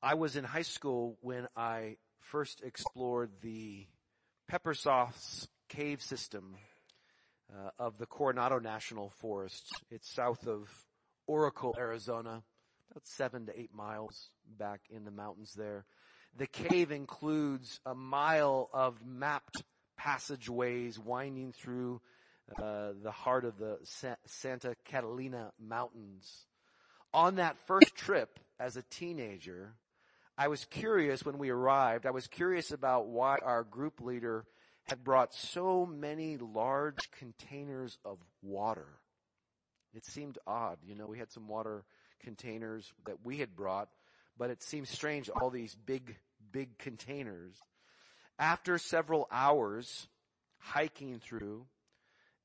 I was in high school when I first explored the Peppersauce cave system uh, of the Coronado National Forest. It's south of Oracle, Arizona, about seven to eight miles back in the mountains there. The cave includes a mile of mapped passageways winding through uh, the heart of the Sa- Santa Catalina Mountains. On that first trip as a teenager, I was curious when we arrived, I was curious about why our group leader had brought so many large containers of water. It seemed odd, you know, we had some water containers that we had brought, but it seemed strange, all these big, big containers. After several hours hiking through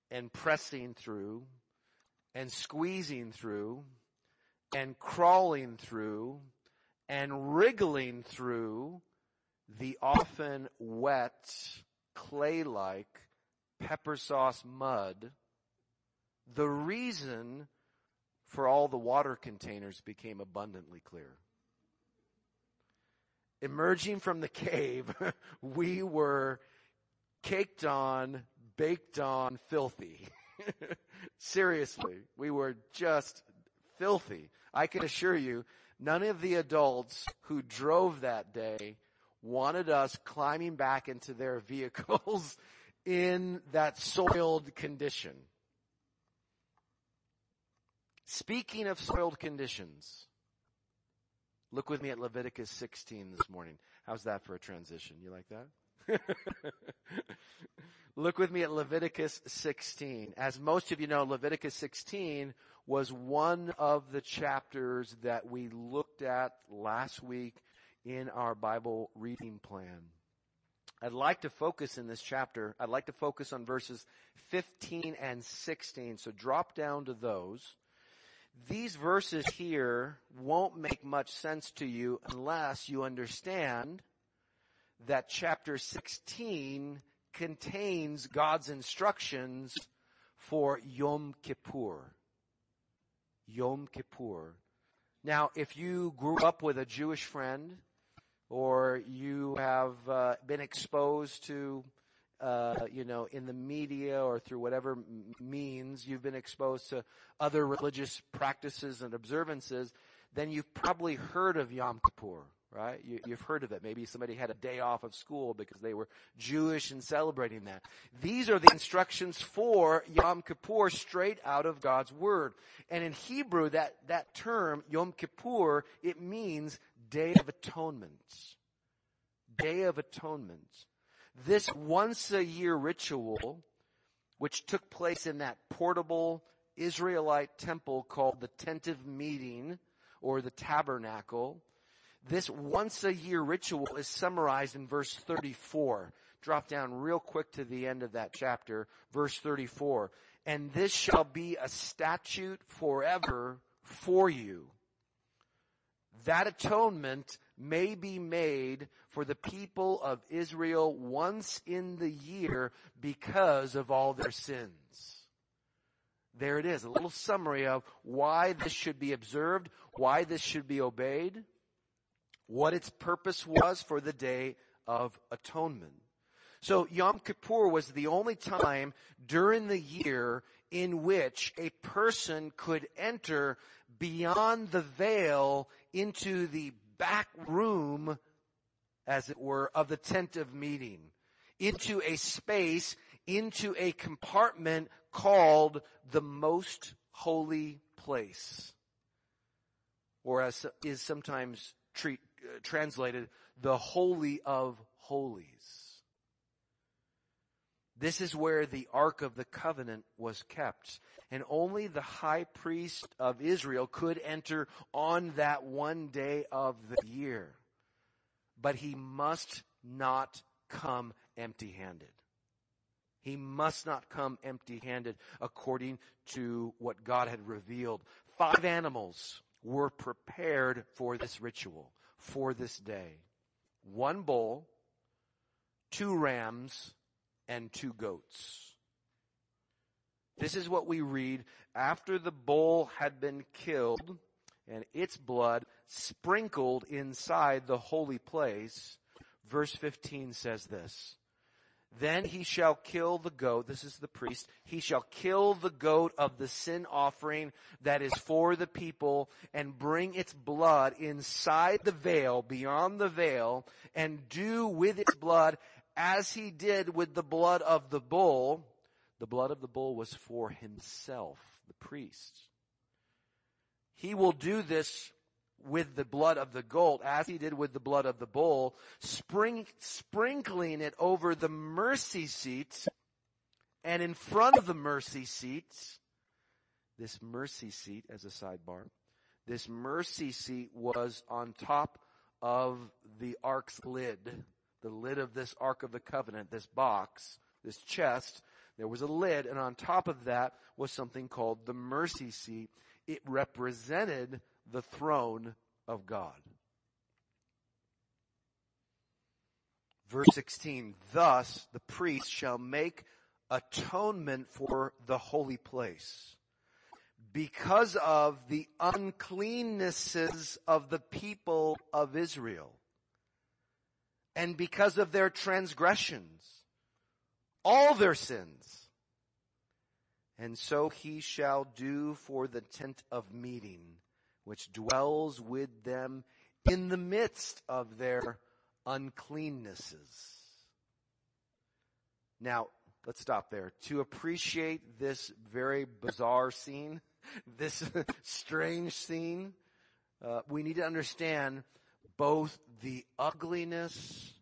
and pressing through and squeezing through and crawling through and wriggling through the often wet, clay-like pepper sauce mud, the reason for all the water containers became abundantly clear. Emerging from the cave, we were caked on, baked on, filthy. Seriously, we were just filthy. I can assure you, None of the adults who drove that day wanted us climbing back into their vehicles in that soiled condition. Speaking of soiled conditions, look with me at Leviticus 16 this morning. How's that for a transition? You like that? look with me at Leviticus 16. As most of you know, Leviticus 16 was one of the chapters that we looked at last week in our Bible reading plan. I'd like to focus in this chapter, I'd like to focus on verses 15 and 16, so drop down to those. These verses here won't make much sense to you unless you understand that chapter 16 contains God's instructions for Yom Kippur. Yom Kippur. Now, if you grew up with a Jewish friend, or you have uh, been exposed to, uh, you know, in the media or through whatever means you've been exposed to other religious practices and observances, then you've probably heard of Yom Kippur right? You, have heard of it. Maybe somebody had a day off of school because they were Jewish and celebrating that. These are the instructions for Yom Kippur straight out of God's Word. And in Hebrew, that, that term, Yom Kippur, it means Day of Atonement. Day of Atonement. This once a year ritual, which took place in that portable Israelite temple called the Tent of Meeting, or the Tabernacle, this once a year ritual is summarized in verse 34. Drop down real quick to the end of that chapter, verse 34. And this shall be a statute forever for you. That atonement may be made for the people of Israel once in the year because of all their sins. There it is, a little summary of why this should be observed, why this should be obeyed what its purpose was for the day of atonement. So Yom Kippur was the only time during the year in which a person could enter beyond the veil into the back room, as it were, of the tent of meeting, into a space, into a compartment called the most holy place, or as is sometimes treat, Uh, translated the Holy of Holies. This is where the Ark of the Covenant was kept. And only the high priest of Israel could enter on that one day of the year. But he must not come empty handed. He must not come empty handed according to what God had revealed. Five animals were prepared for this ritual for this day. One bull, two rams, and two goats. This is what we read. After the bull had been killed, and its blood sprinkled inside the holy place. Verse 15 says this. Then he shall kill the goat, this is the priest, he shall kill the goat of the sin offering that is for the people and bring its blood inside the veil, beyond the veil, and do with its blood as he did with the blood of the bull. The blood of the bull was for himself, the priest. He will do this with the blood of the goat as he did with the blood of the bull, spring, sprinkling it over the mercy seat and in front of the mercy seat, this mercy seat as a sidebar, this mercy seat was on top of the ark's lid, the lid of this ark of the covenant, this box, this chest. There was a lid and on top of that was something called the mercy seat. It represented the throne of God. Verse 16, thus the priest shall make atonement for the holy place because of the uncleannesses of the people of Israel and because of their transgressions, all their sins. And so he shall do for the tent of meeting which dwells with them in the midst of their uncleannesses. Now, let's stop there. To appreciate this very bizarre scene, this strange scene, uh, we need to understand both the ugliness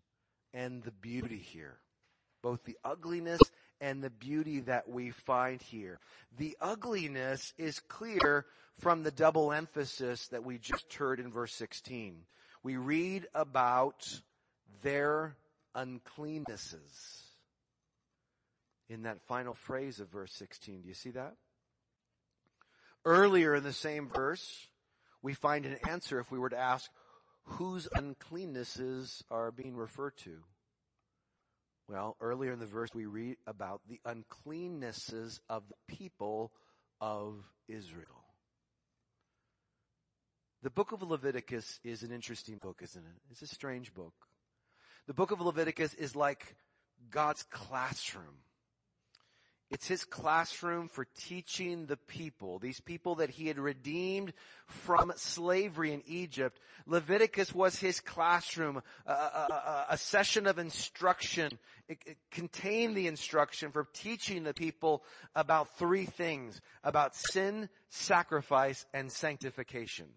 and the beauty here. Both the ugliness and the beauty that we find here. The ugliness is clear from the double emphasis that we just heard in verse 16. We read about their uncleannesses in that final phrase of verse 16. Do you see that? Earlier in the same verse, we find an answer if we were to ask whose uncleannesses are being referred to. Well, earlier in the verse we read about the uncleannesses of the people of Israel. The book of Leviticus is an interesting book, isn't it? It's a strange book. The book of Leviticus is like God's classroom. It's his classroom for teaching the people, these people that he had redeemed from slavery in Egypt. Leviticus was his classroom, a, a, a session of instruction. It, it contained the instruction for teaching the people about three things, about sin, sacrifice, and sanctification.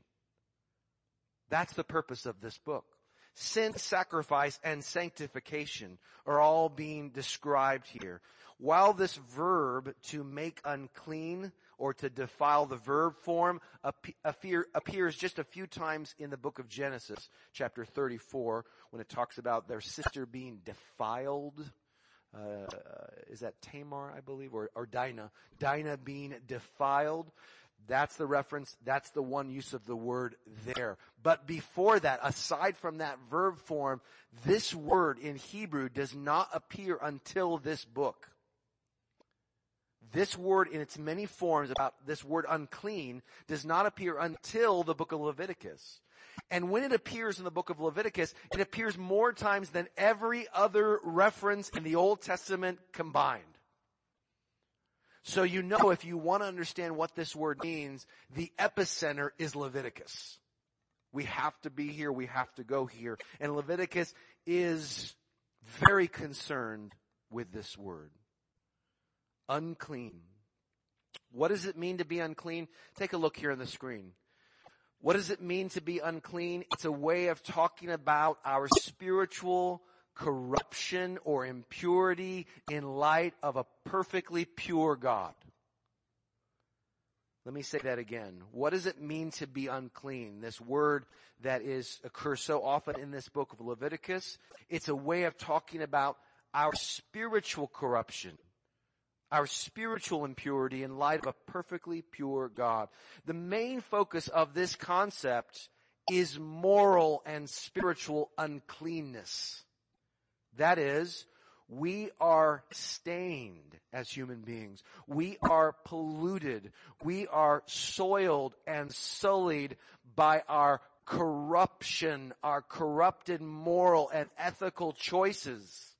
That's the purpose of this book. Sin, sacrifice, and sanctification are all being described here. While this verb to make unclean or to defile the verb form appear, appears just a few times in the book of Genesis, chapter 34, when it talks about their sister being defiled. Uh, is that Tamar, I believe, or, or Dinah? Dinah being defiled. That's the reference. That's the one use of the word there. But before that, aside from that verb form, this word in Hebrew does not appear until this book. This word in its many forms about this word unclean does not appear until the book of Leviticus. And when it appears in the book of Leviticus, it appears more times than every other reference in the Old Testament combined. So you know if you want to understand what this word means, the epicenter is Leviticus. We have to be here, we have to go here. And Leviticus is very concerned with this word. Unclean. What does it mean to be unclean? Take a look here on the screen. What does it mean to be unclean? It's a way of talking about our spiritual corruption or impurity in light of a perfectly pure God. Let me say that again. What does it mean to be unclean? This word that is occurs so often in this book of Leviticus. It's a way of talking about our spiritual corruption, our spiritual impurity in light of a perfectly pure God. The main focus of this concept is moral and spiritual uncleanness. That is, We are stained as human beings. We are polluted. We are soiled and sullied by our corruption, our corrupted moral and ethical choices.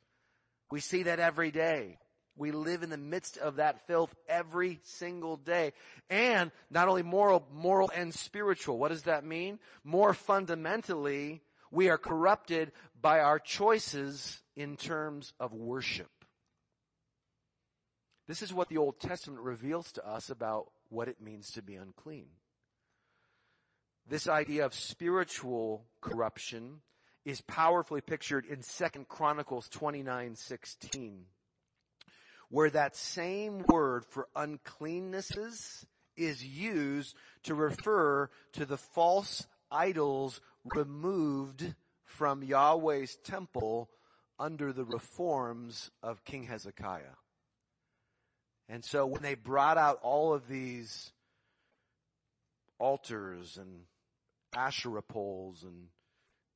We see that every day. We live in the midst of that filth every single day. And not only moral, moral and spiritual. What does that mean? More fundamentally, we are corrupted by our choices in terms of worship. This is what the Old Testament reveals to us about what it means to be unclean. This idea of spiritual corruption is powerfully pictured in 2 Chronicles 29:16 where that same word for uncleannesses is used to refer to the false idols removed from Yahweh's temple under the reforms of King Hezekiah. And so when they brought out all of these altars and Asherah poles and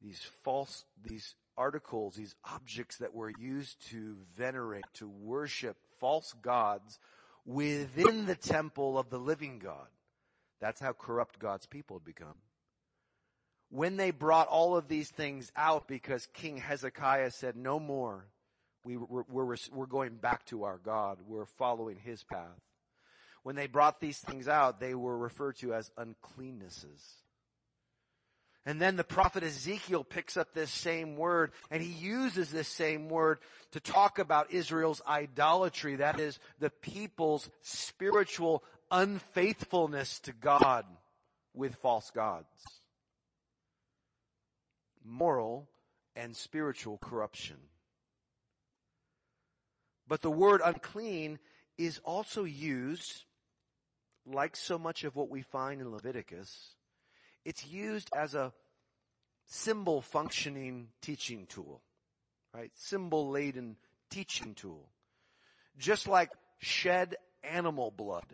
these false, these articles, these objects that were used to venerate, to worship false gods within the temple of the living God. That's how corrupt God's people had become. When they brought all of these things out because King Hezekiah said, no more, we, we're, we're, we're going back to our God. We're following his path. When they brought these things out, they were referred to as uncleannesses. And then the prophet Ezekiel picks up this same word and he uses this same word to talk about Israel's idolatry. That is the people's spiritual unfaithfulness to God with false gods. Moral and spiritual corruption. But the word unclean is also used, like so much of what we find in Leviticus, it's used as a symbol functioning teaching tool, right? Symbol laden teaching tool. Just like shed animal blood,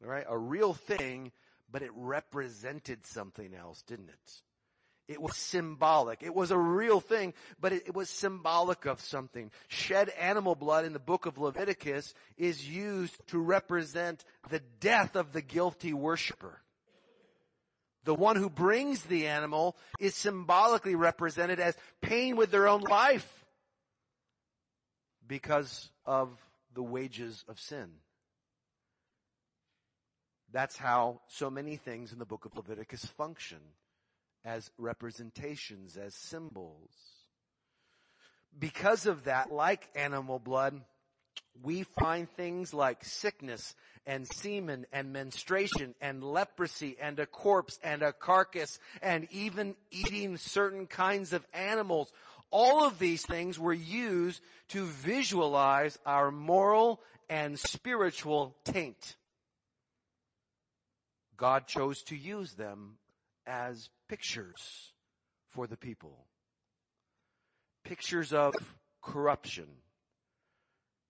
right? A real thing, but it represented something else, didn't it? It was symbolic. It was a real thing, but it, it, was symbolic of something. Shed animal blood in the book of Leviticus is used to represent the death of the guilty worshiper. The one who brings the animal is symbolically represented as paying with their own life because of the wages of sin. That's how so many things in the book of Leviticus function as representations, as symbols. Because of that, like animal blood, we find things like sickness and semen and menstruation and leprosy and a corpse and a carcass and even eating certain kinds of animals. All of these things were used to visualize our moral and spiritual taint. God chose to use them as pictures for the people. Pictures of corruption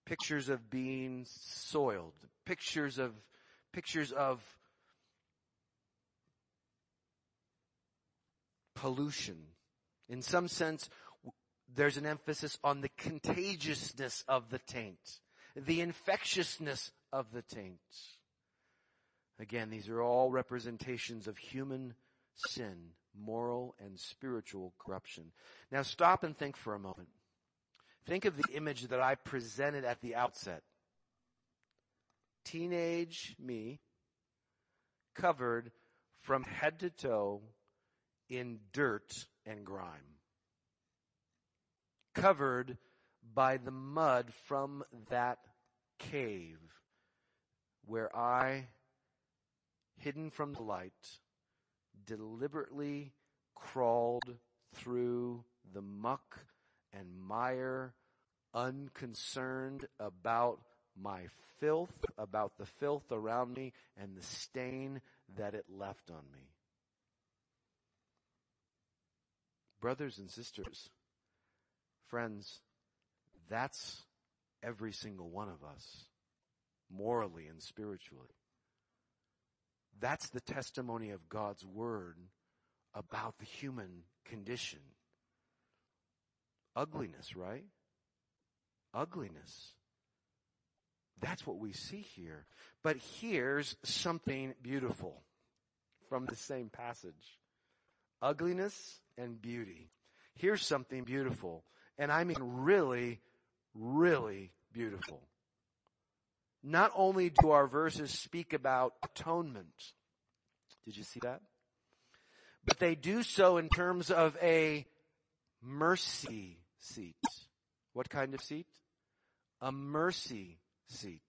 pictures of being soiled, pictures of, pictures of pollution. In some sense, there's an emphasis on the contagiousness of the taint, the infectiousness of the taint. Again, these are all representations of human sin, moral and spiritual corruption. Now stop and think for a moment. Think of the image that I presented at the outset. Teenage me covered from head to toe in dirt and grime. Covered by the mud from that cave where I, hidden from the light, deliberately crawled through the muck and mire, unconcerned about my filth, about the filth around me and the stain that it left on me. Brothers and sisters, friends, that's every single one of us, morally and spiritually. That's the testimony of God's Word about the human condition ugliness, right? ugliness. That's what we see here. But here's something beautiful from the same passage. Ugliness and beauty. Here's something beautiful. And I mean really, really beautiful. Not only do our verses speak about atonement. Did you see that? But they do so in terms of a mercy seat. What kind of seat? A mercy seat.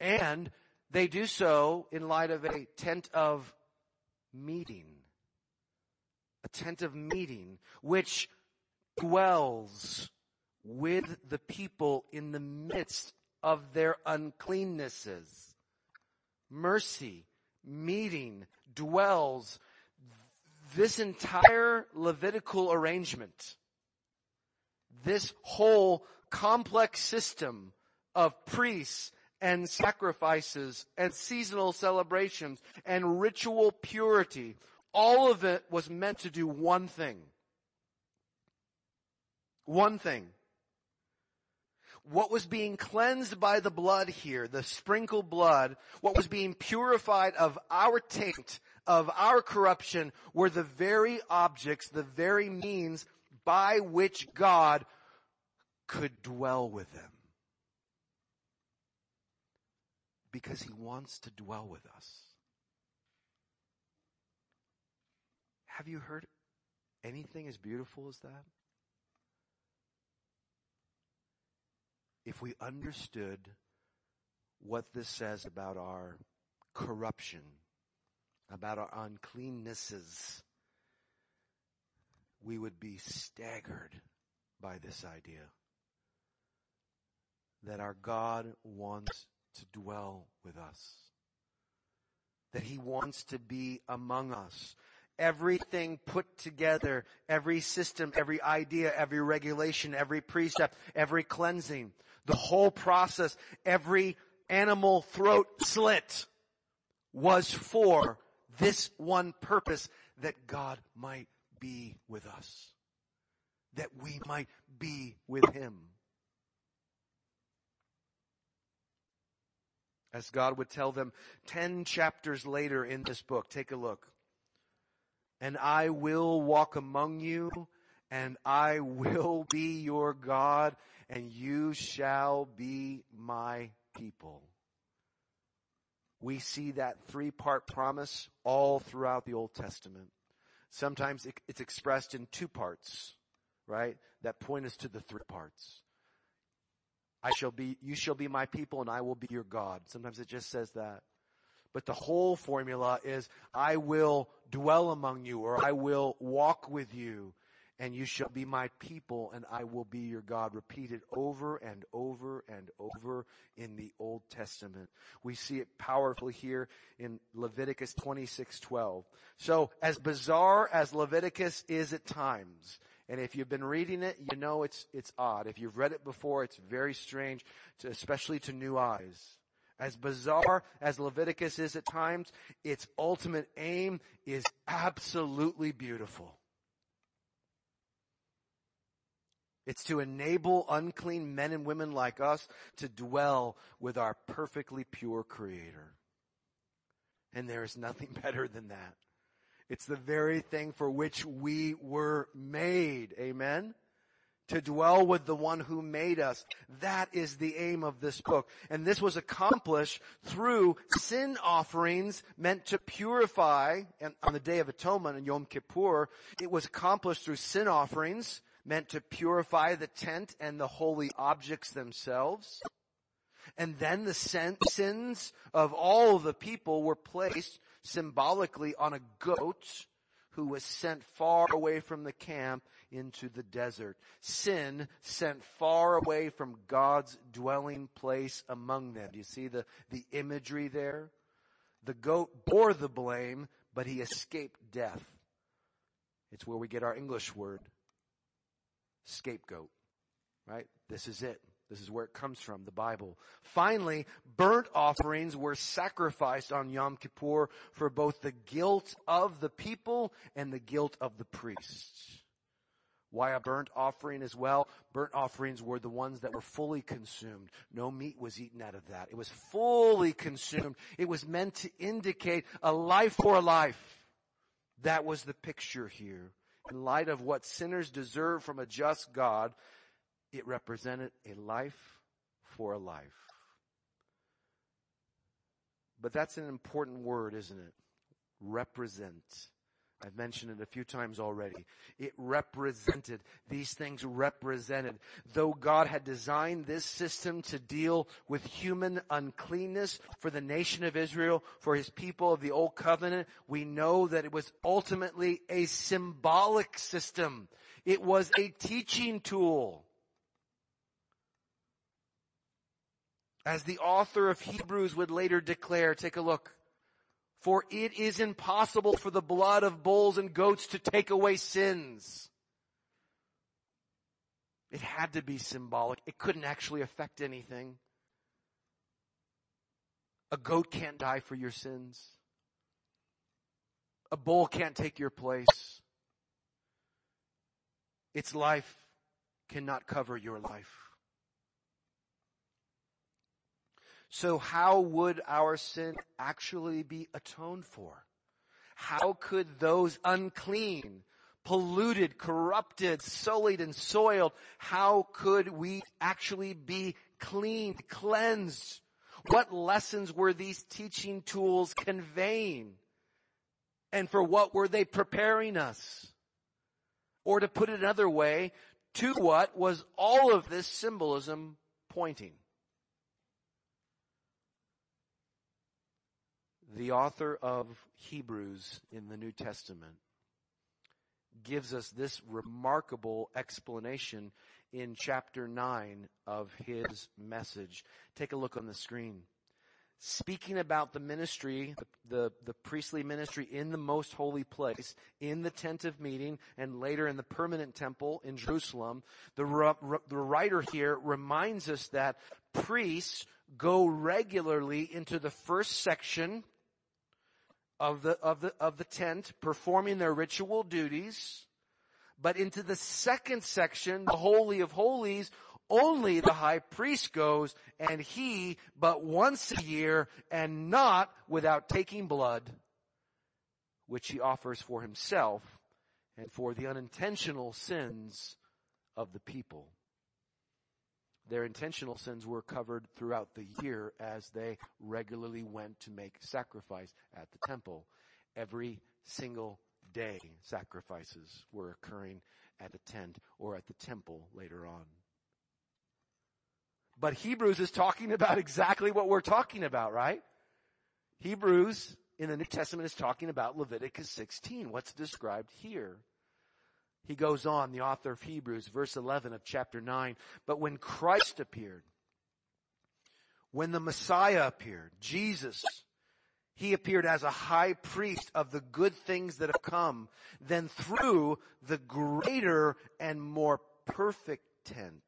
And they do so in light of a tent of meeting. A tent of meeting, which dwells with the people in the midst of their uncleannesses. Mercy, meeting, dwells. This entire Levitical arrangement, this whole complex system of priests and sacrifices and seasonal celebrations and ritual purity, all of it was meant to do one thing. One thing. What was being cleansed by the blood here, the sprinkled blood, what was being purified of our taint, of our corruption, were the very objects, the very means by which God could dwell with them. Because he wants to dwell with us. Have you heard anything as beautiful as that? If we understood what this says about our corruption, about our uncleannesses, we would be staggered by this idea that our God wants to dwell with us, that He wants to be among us, everything put together, every system, every idea, every regulation, every precept, every cleansing, the whole process, every animal throat slit was for this one purpose that God might be with us. That we might be with Him. As God would tell them 10 chapters later in this book, take a look. And I will walk among you and I will be your God and you shall be my people. We see that three part promise all throughout the Old Testament. Sometimes it's expressed in two parts, right? That point us to the three parts. I shall be, you shall be my people and I will be your God. Sometimes it just says that. But the whole formula is, I will dwell among you or I will walk with you and you shall be my people and I will be your God. Repeated over and over and over in the Old Testament. We see it powerfully here in Leviticus 26:12. So as bizarre as Leviticus is at times, and if you've been reading it, you know it's, it's odd. If you've read it before, it's very strange, to, especially to new eyes. As bizarre as Leviticus is at times, its ultimate aim is absolutely beautiful. It's to enable unclean men and women like us to dwell with our perfectly pure creator. And there is nothing better than that. It's the very thing for which we were made. Amen? To dwell with the one who made us. That is the aim of this book. And this was accomplished through sin offerings meant to purify, and on the Day of Atonement in Yom Kippur, it was accomplished through sin offerings meant to purify the tent and the holy objects themselves. And then the sins of all the people were placed symbolically on a goat who was sent far away from the camp into the desert. Sin sent far away from God's dwelling place among them. Do you see the, the imagery there? The goat bore the blame, but he escaped death. It's where we get our English word scapegoat. Right? This is it. This is where it comes from, the Bible. Finally, burnt offerings were sacrificed on Yom Kippur for both the guilt of the people and the guilt of the priests. Why a burnt offering as well? Burnt offerings were the ones that were fully consumed. No meat was eaten out of that. It was fully consumed. It was meant to indicate a life for a life. That was the picture here. In light of what sinners deserve from a just God, it represented a life for a life. But that's an important word, isn't it? Represent. I've mentioned it a few times already. It represented, these things represented. Though God had designed this system to deal with human uncleanness for the nation of Israel, for his people of the old covenant, we know that it was ultimately a symbolic system. It was a teaching tool. As the author of Hebrews would later declare, take a look. For it is impossible for the blood of bulls and goats to take away sins. It had to be symbolic. It couldn't actually affect anything. A goat can't die for your sins. A bull can't take your place. Its life cannot cover your life. So how would our sin actually be atoned for? How could those unclean, polluted, corrupted, sullied, and soiled, how could we actually be cleaned, cleansed? What lessons were these teaching tools conveying? And for what were they preparing us? Or to put it another way, to what was all of this symbolism pointing? The author of Hebrews in the New Testament gives us this remarkable explanation in chapter 9 of his message. Take a look on the screen. Speaking about the ministry, the, the, the, priestly ministry in the most holy place, in the tent of meeting, and later in the permanent temple in Jerusalem, the, the writer here reminds us that priests go regularly into the first section of the, of the, of the tent performing their ritual duties. But into the second section, the Holy of Holies, only the high priest goes and he but once a year and not without taking blood, which he offers for himself and for the unintentional sins of the people. Their intentional sins were covered throughout the year as they regularly went to make sacrifice at the temple. Every single day sacrifices were occurring at the tent or at the temple later on. But Hebrews is talking about exactly what we're talking about, right? Hebrews in the New Testament is talking about Leviticus 16, what's described here. He goes on, the author of Hebrews, verse 11 of chapter 9. But when Christ appeared, when the Messiah appeared, Jesus, he appeared as a high priest of the good things that have come, then through the greater and more perfect tent,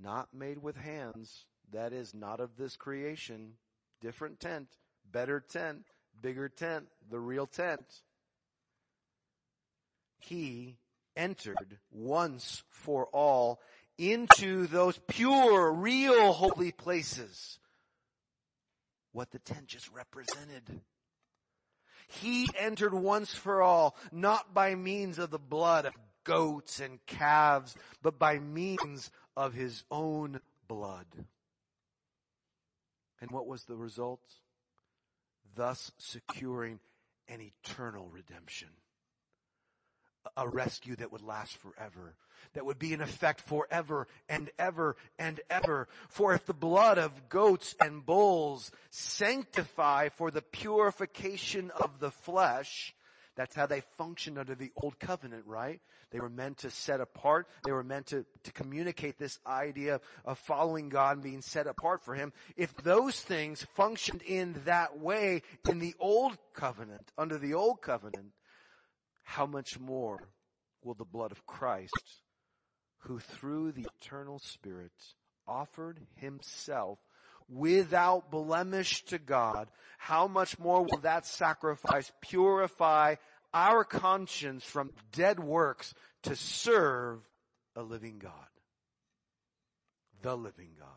not made with hands, that is not of this creation, different tent, better tent, bigger tent, the real tent he entered once for all into those pure, real holy places. What the tent just represented. He entered once for all, not by means of the blood of goats and calves, but by means of his own blood. And what was the result? Thus securing an eternal redemption a rescue that would last forever, that would be in effect forever and ever and ever. For if the blood of goats and bulls sanctify for the purification of the flesh, that's how they functioned under the old covenant, right? They were meant to set apart. They were meant to, to communicate this idea of following God and being set apart for Him. If those things functioned in that way in the old covenant, under the old covenant, how much more will the blood of Christ, who through the eternal Spirit offered himself without blemish to God, how much more will that sacrifice purify our conscience from dead works to serve a living God. The living God.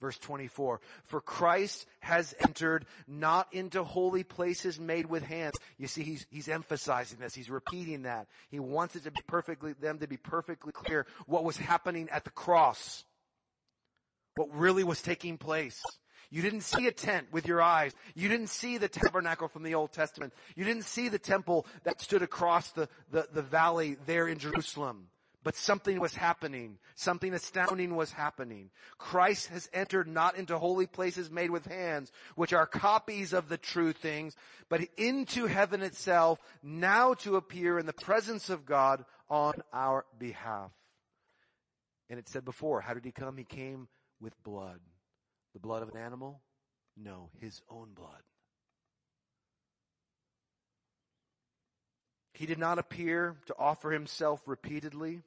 Verse 24, for Christ has entered not into holy places made with hands. You see, he's, he's emphasizing this. He's repeating that. He wants it to be perfectly, them to be perfectly clear what was happening at the cross. What really was taking place. You didn't see a tent with your eyes. You didn't see the tabernacle from the Old Testament. You didn't see the temple that stood across the, the, the valley there in Jerusalem. But something was happening. Something astounding was happening. Christ has entered not into holy places made with hands, which are copies of the true things, but into heaven itself, now to appear in the presence of God on our behalf. And it said before, how did he come? He came with blood. The blood of an animal? No, his own blood. He did not appear to offer himself repeatedly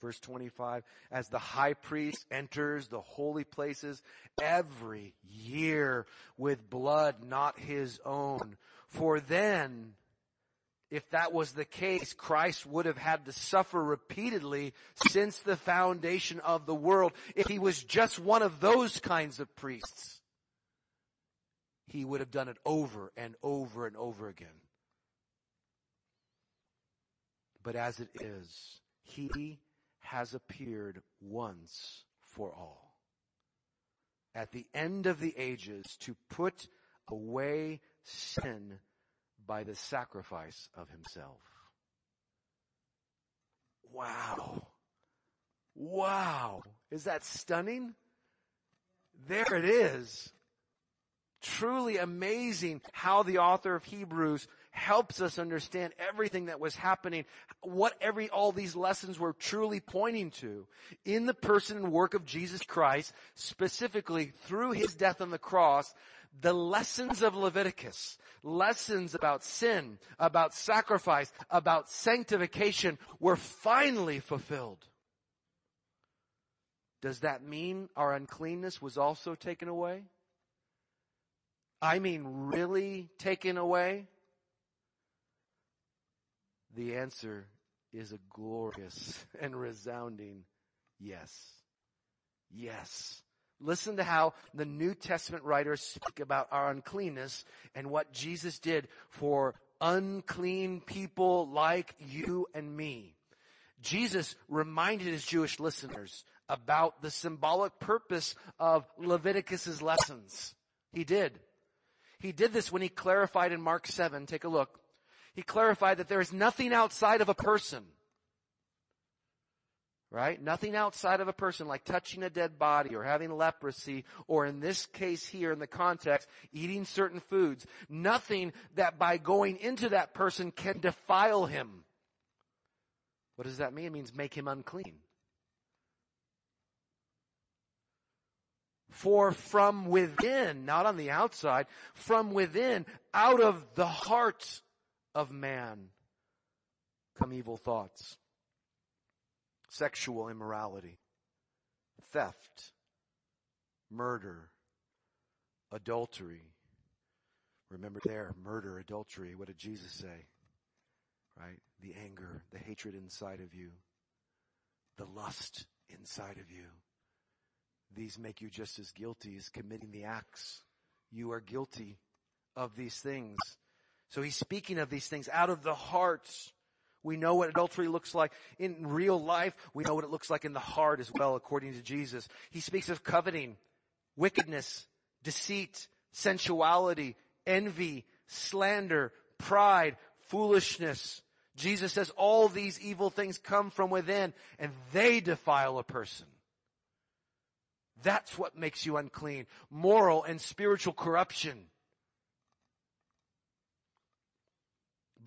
Verse 25, as the high priest enters the holy places every year with blood not his own. For then, if that was the case, Christ would have had to suffer repeatedly since the foundation of the world. If he was just one of those kinds of priests, he would have done it over and over and over again. But as it is, he has appeared once for all. At the end of the ages to put away sin by the sacrifice of himself. Wow. Wow. Is that stunning? There it is. Truly amazing how the author of Hebrews helps us understand everything that was happening, what every, all these lessons were truly pointing to in the person and work of Jesus Christ, specifically through his death on the cross, the lessons of Leviticus, lessons about sin, about sacrifice, about sanctification were finally fulfilled. Does that mean our uncleanness was also taken away? I mean really taken away? The answer is a glorious and resounding yes. Yes. Listen to how the New Testament writers speak about our uncleanness and what Jesus did for unclean people like you and me. Jesus reminded his Jewish listeners about the symbolic purpose of Leviticus's lessons. He did. He did this when he clarified in Mark 7. Take a look he clarified that there is nothing outside of a person. Right? Nothing outside of a person like touching a dead body or having leprosy or in this case here in the context, eating certain foods. Nothing that by going into that person can defile him. What does that mean? It means make him unclean. For from within, not on the outside, from within, out of the heart of man come evil thoughts, sexual immorality, theft, murder, adultery. Remember there, murder, adultery. What did Jesus say? Right? The anger, the hatred inside of you, the lust inside of you. These make you just as guilty as committing the acts. You are guilty of these things. So he's speaking of these things out of the hearts. We know what adultery looks like in real life. We know what it looks like in the heart as well, according to Jesus. He speaks of coveting, wickedness, deceit, sensuality, envy, slander, pride, foolishness. Jesus says all these evil things come from within and they defile a person. That's what makes you unclean. Moral and spiritual corruption.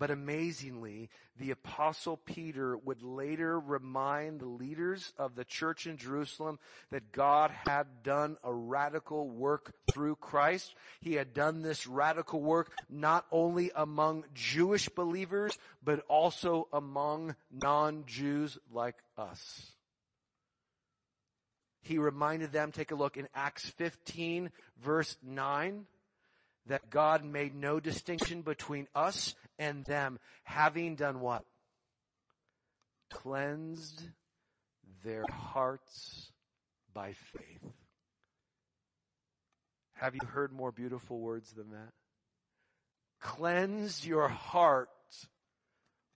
But amazingly, the apostle Peter would later remind the leaders of the church in Jerusalem that God had done a radical work through Christ. He had done this radical work not only among Jewish believers, but also among non-Jews like us. He reminded them, take a look in Acts 15 verse 9, that God made no distinction between us and them, having done what? cleansed their hearts by faith. Have you heard more beautiful words than that? Cleanse your heart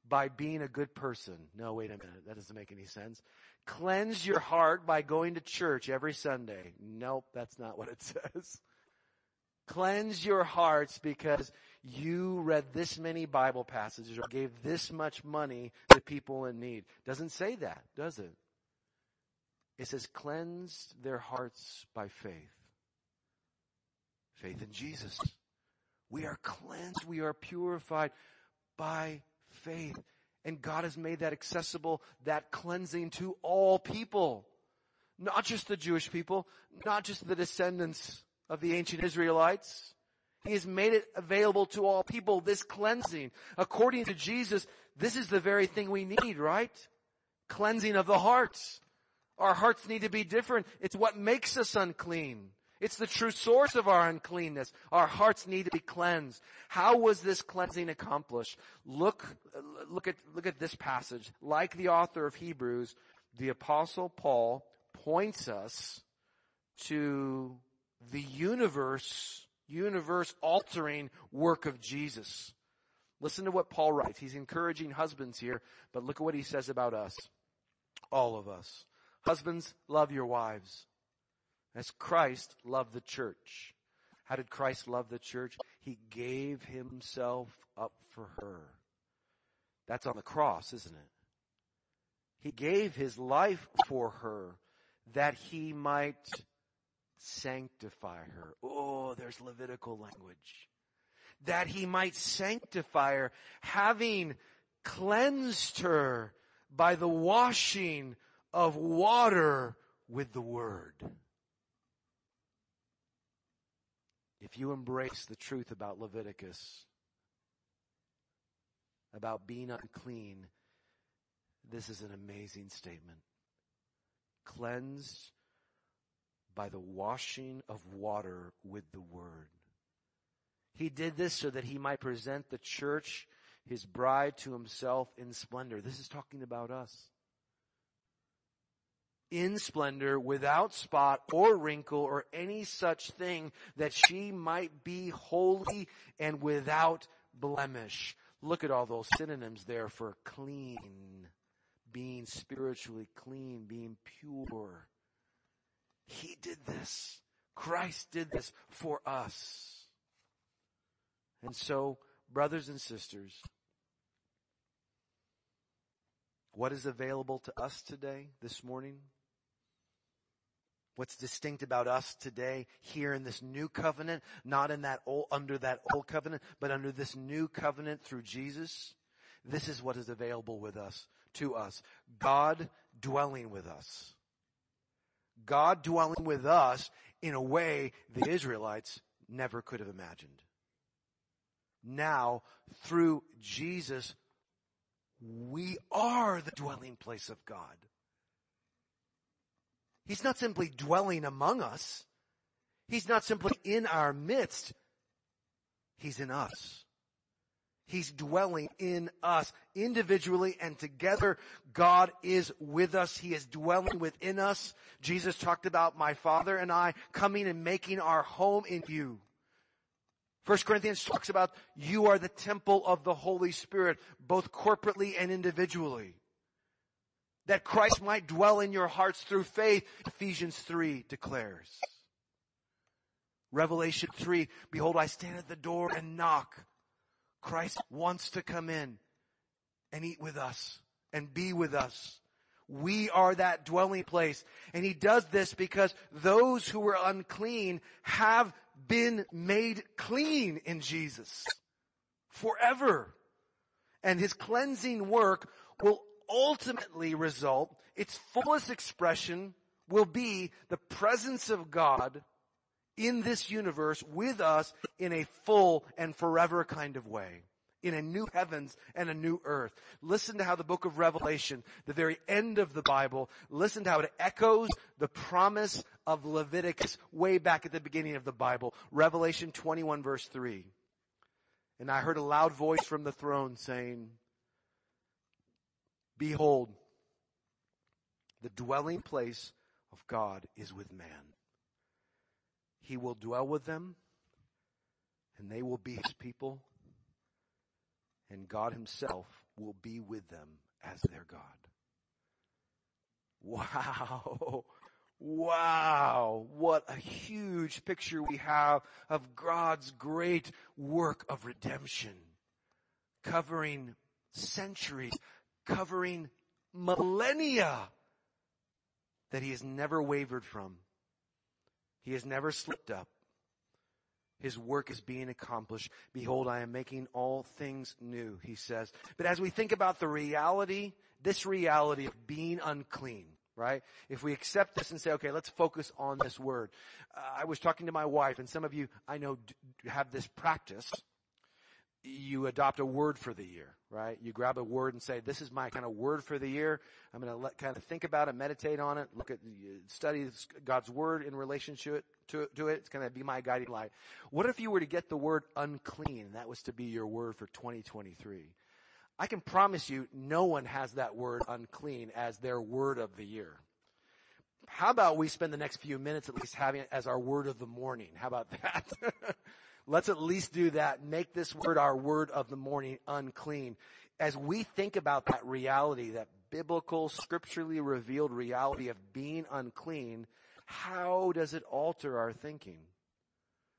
by being a good person. No, wait a minute. That doesn't make any sense. Cleanse your heart by going to church every Sunday. Nope, that's not what it says. Cleanse your hearts because you read this many Bible passages or gave this much money to people in need. Doesn't say that, does it? It says cleanse their hearts by faith. Faith in Jesus. We are cleansed. We are purified by faith. And God has made that accessible, that cleansing to all people. Not just the Jewish people, not just the descendants of the ancient Israelites. He has made it available to all people, this cleansing. According to Jesus, this is the very thing we need, right? Cleansing of the hearts. Our hearts need to be different. It's what makes us unclean. It's the true source of our uncleanness. Our hearts need to be cleansed. How was this cleansing accomplished? Look, look at, look at this passage. Like the author of Hebrews, the apostle Paul points us to the universe, universe altering work of Jesus. Listen to what Paul writes. He's encouraging husbands here, but look at what he says about us. All of us. Husbands, love your wives as Christ loved the church. How did Christ love the church? He gave himself up for her. That's on the cross, isn't it? He gave his life for her that he might sanctify her. Oh, there's Levitical language. That he might sanctify her, having cleansed her by the washing of water with the word. If you embrace the truth about Leviticus, about being unclean, this is an amazing statement. Cleansed by the washing of water with the word. He did this so that he might present the church, his bride, to himself in splendor. This is talking about us. In splendor, without spot or wrinkle or any such thing, that she might be holy and without blemish. Look at all those synonyms there for clean, being spiritually clean, being pure. He did this. Christ did this for us. And so, brothers and sisters, what is available to us today, this morning? What's distinct about us today here in this new covenant, not in that old, under that old covenant, but under this new covenant through Jesus? This is what is available with us, to us. God dwelling with us. God dwelling with us in a way the Israelites never could have imagined. Now, through Jesus, we are the dwelling place of God. He's not simply dwelling among us. He's not simply in our midst. He's in us. He's dwelling in us individually and together. God is with us. He is dwelling within us. Jesus talked about my Father and I coming and making our home in you. First Corinthians talks about you are the temple of the Holy Spirit, both corporately and individually. That Christ might dwell in your hearts through faith, Ephesians 3 declares. Revelation 3, behold I stand at the door and knock. Christ wants to come in and eat with us and be with us. We are that dwelling place. And he does this because those who were unclean have been made clean in Jesus forever. And his cleansing work will ultimately result, its fullest expression will be the presence of God in this universe with us in a full and forever kind of way. In a new heavens and a new earth. Listen to how the book of Revelation, the very end of the Bible, listen to how it echoes the promise of Leviticus way back at the beginning of the Bible. Revelation 21 verse 3. And I heard a loud voice from the throne saying, Behold, The dwelling place of God is with man. He will dwell with them and they will be his people and God himself will be with them as their God. Wow. Wow. What a huge picture we have of God's great work of redemption covering centuries, covering millennia that he has never wavered from. He has never slipped up. His work is being accomplished. Behold, I am making all things new, he says. But as we think about the reality, this reality of being unclean, right? If we accept this and say, okay, let's focus on this word. Uh, I was talking to my wife and some of you I know have this practice you adopt a word for the year, right? You grab a word and say, this is my kind of word for the year. I'm going to let, kind of think about it, meditate on it, look at, study God's word in relationship to, it. to it. It's going to be my guiding light. What if you were to get the word unclean? That was to be your word for 2023. I can promise you no one has that word unclean as their word of the year. How about we spend the next few minutes at least having it as our word of the morning? How about that? Let's at least do that. Make this word our word of the morning unclean. As we think about that reality, that biblical, scripturally revealed reality of being unclean, how does it alter our thinking?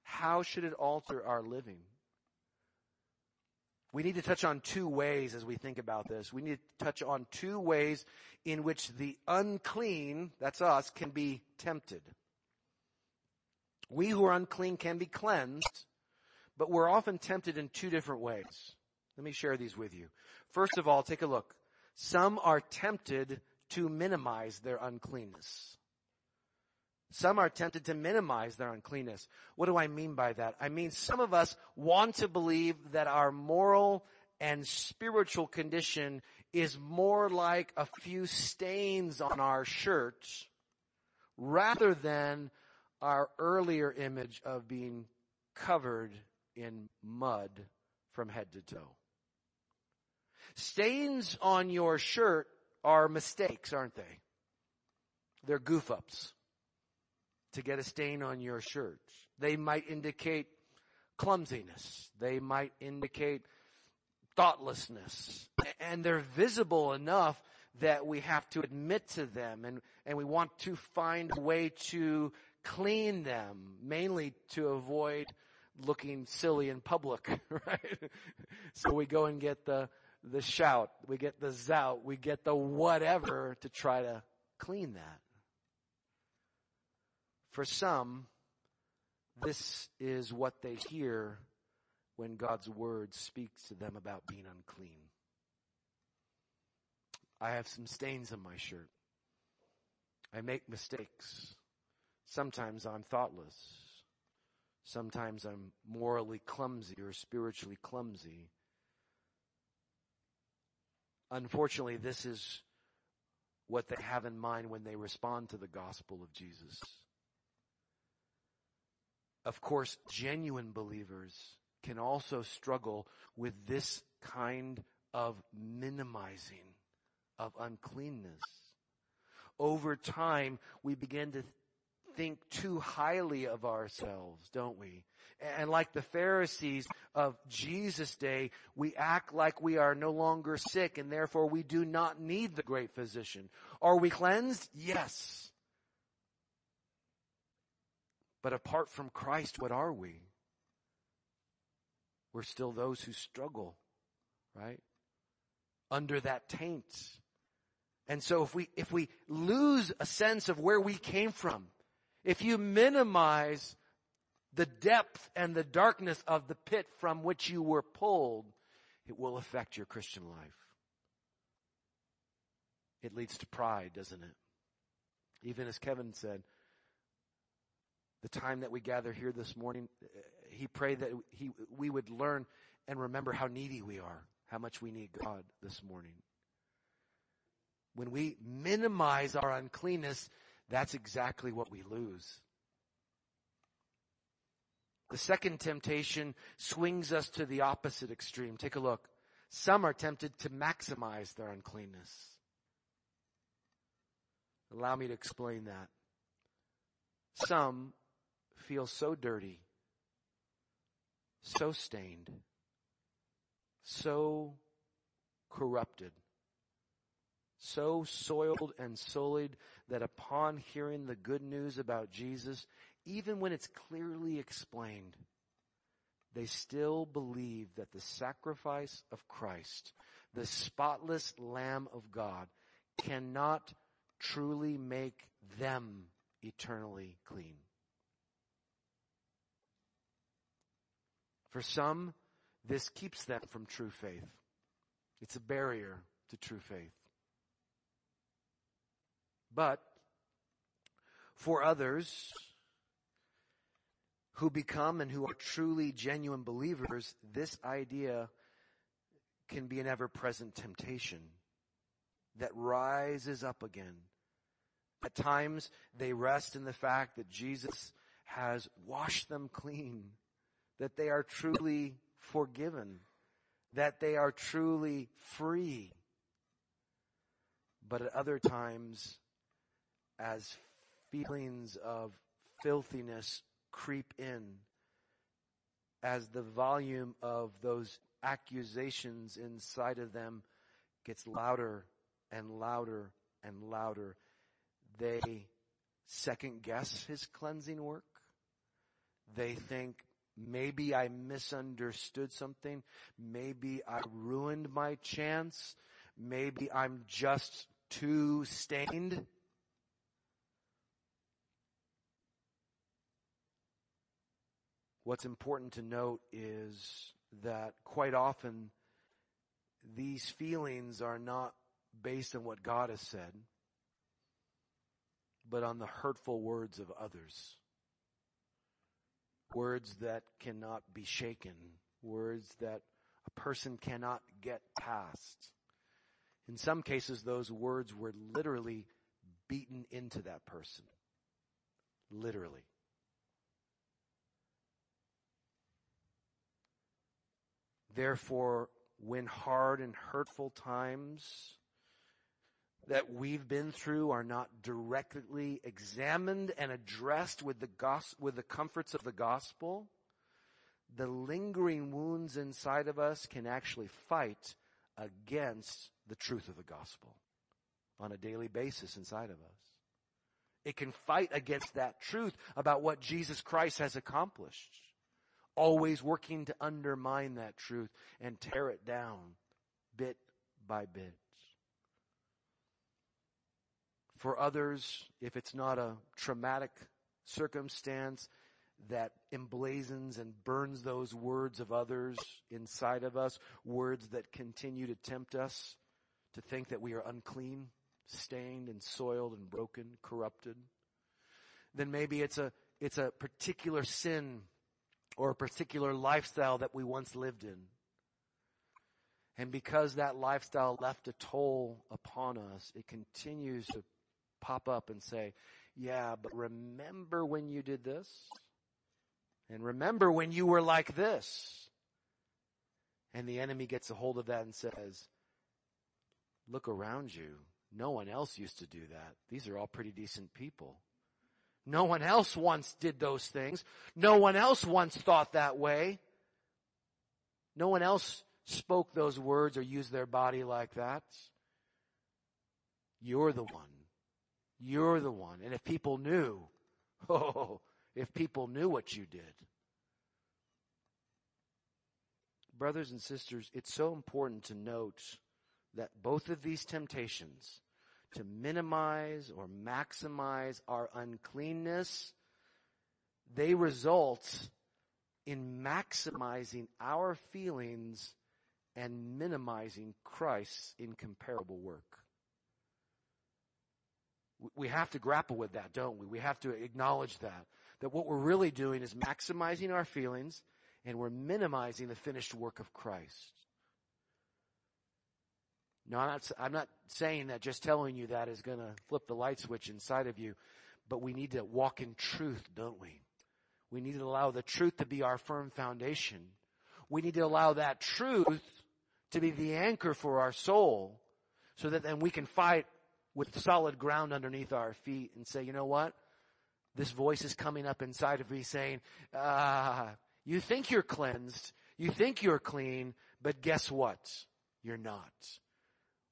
How should it alter our living? We need to touch on two ways as we think about this. We need to touch on two ways in which the unclean, that's us, can be tempted. We who are unclean can be cleansed, but we're often tempted in two different ways. Let me share these with you. First of all, take a look. Some are tempted to minimize their uncleanness. Some are tempted to minimize their uncleanness. What do I mean by that? I mean, some of us want to believe that our moral and spiritual condition is more like a few stains on our shirts rather than our earlier image of being covered in mud from head to toe. Stains on your shirt are mistakes, aren't they? They're goof ups to get a stain on your shirt. They might indicate clumsiness. They might indicate thoughtlessness. And they're visible enough that we have to admit to them and, and we want to find a way to clean them, mainly to avoid looking silly in public, right? so we go and get the, the shout, we get the zout, we get the whatever to try to clean that. For some, this is what they hear when God's word speaks to them about being unclean. I have some stains on my shirt. I make mistakes. Sometimes I'm thoughtless. Sometimes I'm morally clumsy or spiritually clumsy. Unfortunately, this is what they have in mind when they respond to the gospel of Jesus. Of course, genuine believers can also struggle with this kind of minimizing of uncleanness. Over time, we begin to think too highly of ourselves, don't we? And like the Pharisees of Jesus' day, we act like we are no longer sick and therefore we do not need the great physician. Are we cleansed? Yes. But apart from Christ, what are we? We're still those who struggle, right? Under that taint. And so if we, if we lose a sense of where we came from, if you minimize the depth and the darkness of the pit from which you were pulled, it will affect your Christian life. It leads to pride, doesn't it? Even as Kevin said, the time that we gather here this morning, eh, he prayed that he, we would learn and remember how needy we are, how much we need God this morning. When we minimize our uncleanness, that's exactly what we lose. The second temptation swings us to the opposite extreme. Take a look. Some are tempted to maximize their uncleanness. Allow me to explain that. Some feel so dirty, so stained, so corrupted, so soiled and sullied that upon hearing the good news about Jesus, even when it's clearly explained, they still believe that the sacrifice of Christ, the spotless Lamb of God, cannot truly make them eternally clean. For some, this keeps them from true faith. It's a barrier to true faith. But for others who become and who are truly genuine believers, this idea can be an ever present temptation that rises up again. At times, they rest in the fact that Jesus has washed them clean, that they are truly forgiven, that they are truly free. But at other times, as feelings of filthiness creep in, as the volume of those accusations inside of them gets louder and louder and louder, they second guess his cleansing work. They think, maybe I misunderstood something. Maybe I ruined my chance. Maybe I'm just too stained. What's important to note is that quite often these feelings are not based on what God has said, but on the hurtful words of others. Words that cannot be shaken. Words that a person cannot get past. In some cases, those words were literally beaten into that person. Literally. Therefore, when hard and hurtful times that we've been through are not directly examined and addressed with the gos- with the comforts of the gospel, the lingering wounds inside of us can actually fight against the truth of the gospel on a daily basis inside of us. It can fight against that truth about what Jesus Christ has accomplished. Always working to undermine that truth and tear it down bit by bit. For others, if it's not a traumatic circumstance that emblazons and burns those words of others inside of us, words that continue to tempt us to think that we are unclean, stained and soiled and broken, corrupted, then maybe it's a, it's a particular sin or a particular lifestyle that we once lived in. And because that lifestyle left a toll upon us, it continues to pop up and say, yeah, but remember when you did this? And remember when you were like this? And the enemy gets a hold of that and says, look around you. No one else used to do that. These are all pretty decent people. No one else once did those things. No one else once thought that way. No one else spoke those words or used their body like that. You're the one. You're the one. And if people knew, oh, if people knew what you did. Brothers and sisters, it's so important to note that both of these temptations, to minimize or maximize our uncleanness, they result in maximizing our feelings and minimizing Christ's incomparable work. We have to grapple with that, don't we? We have to acknowledge that. That what we're really doing is maximizing our feelings and we're minimizing the finished work of Christ. No, I'm not, I'm not saying that just telling you that is going to flip the light switch inside of you, but we need to walk in truth, don't we? We need to allow the truth to be our firm foundation. We need to allow that truth to be the anchor for our soul so that then we can fight with solid ground underneath our feet and say, you know what? This voice is coming up inside of me saying, ah, you think you're cleansed. You think you're clean, but guess what? You're not.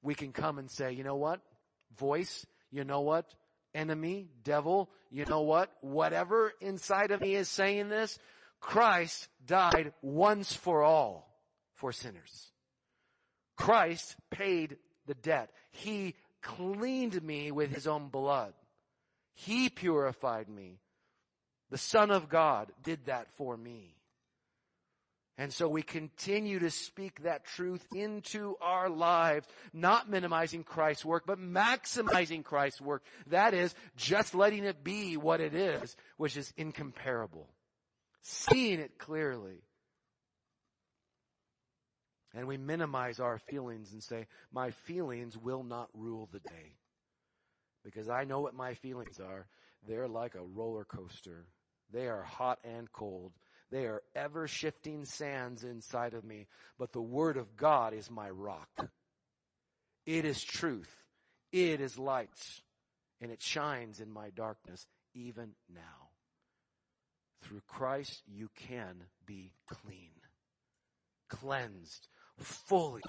We can come and say, you know what? Voice, you know what? Enemy, devil, you know what? Whatever inside of me is saying this, Christ died once for all for sinners. Christ paid the debt. He cleaned me with his own blood. He purified me. The Son of God did that for me. And so we continue to speak that truth into our lives, not minimizing Christ's work, but maximizing Christ's work. That is, just letting it be what it is, which is incomparable. Seeing it clearly. And we minimize our feelings and say, my feelings will not rule the day. Because I know what my feelings are. They're like a roller coaster. They are hot and cold. They are ever shifting sands inside of me. But the Word of God is my rock. It is truth. It is light. And it shines in my darkness even now. Through Christ, you can be clean, cleansed, fully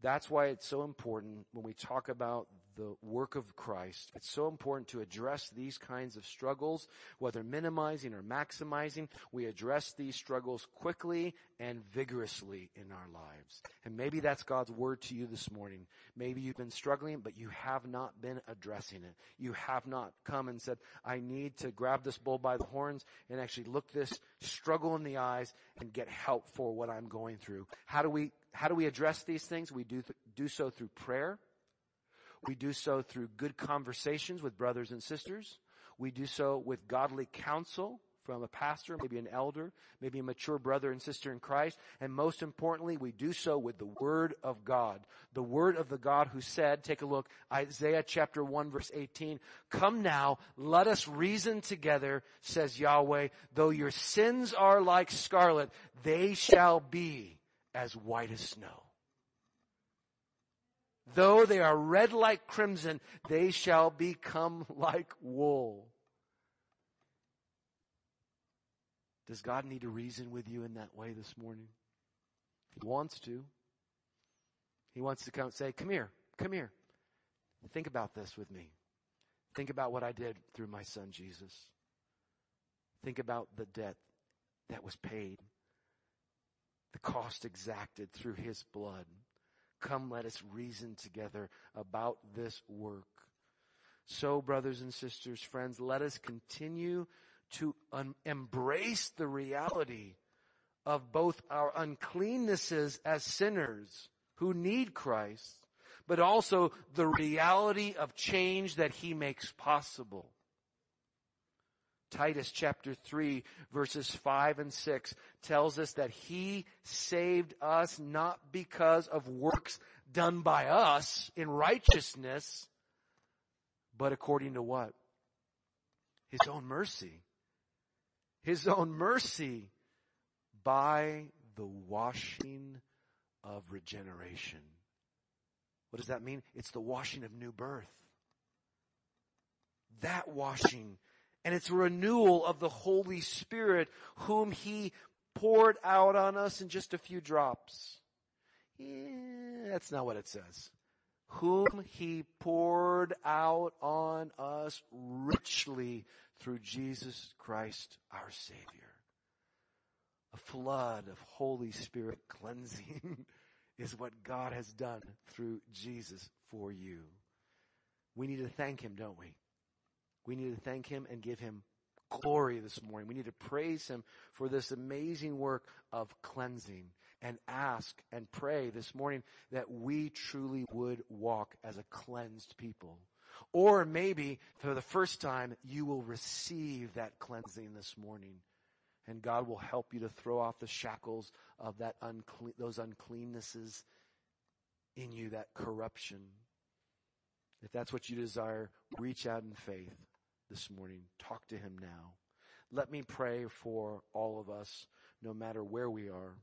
That's why it's so important when we talk about the work of Christ. It's so important to address these kinds of struggles, whether minimizing or maximizing. We address these struggles quickly and vigorously in our lives. And maybe that's God's word to you this morning. Maybe you've been struggling, but you have not been addressing it. You have not come and said, I need to grab this bull by the horns and actually look this struggle in the eyes and get help for what I'm going through. How do we how do we address these things? We do, th- do so through prayer. We do so through good conversations with brothers and sisters. We do so with godly counsel from a pastor, maybe an elder, maybe a mature brother and sister in Christ. And most importantly, we do so with the Word of God. The Word of the God who said, take a look, Isaiah chapter 1 verse 18, come now, let us reason together, says Yahweh, though your sins are like scarlet, they shall be as white as snow. Though they are red like crimson, they shall become like wool. Does God need to reason with you in that way this morning? He wants to. He wants to come and say, come here, come here. Think about this with me. Think about what I did through my son Jesus. Think about the debt that was paid the cost exacted through his blood. Come, let us reason together about this work. So, brothers and sisters, friends, let us continue to un- embrace the reality of both our uncleannesses as sinners who need Christ, but also the reality of change that he makes possible. Titus chapter 3 verses 5 and 6 tells us that he saved us not because of works done by us in righteousness, but according to what? His own mercy. His own mercy by the washing of regeneration. What does that mean? It's the washing of new birth. That washing and it's renewal of the Holy Spirit whom He poured out on us in just a few drops. Yeah, that's not what it says. Whom He poured out on us richly through Jesus Christ our Savior. A flood of Holy Spirit cleansing is what God has done through Jesus for you. We need to thank Him, don't we? We need to thank him and give him glory this morning. We need to praise him for this amazing work of cleansing and ask and pray this morning that we truly would walk as a cleansed people. Or maybe for the first time you will receive that cleansing this morning and God will help you to throw off the shackles of that unclean, those uncleannesses in you, that corruption. If that's what you desire, reach out in faith this morning. Talk to him now. Let me pray for all of us, no matter where we are.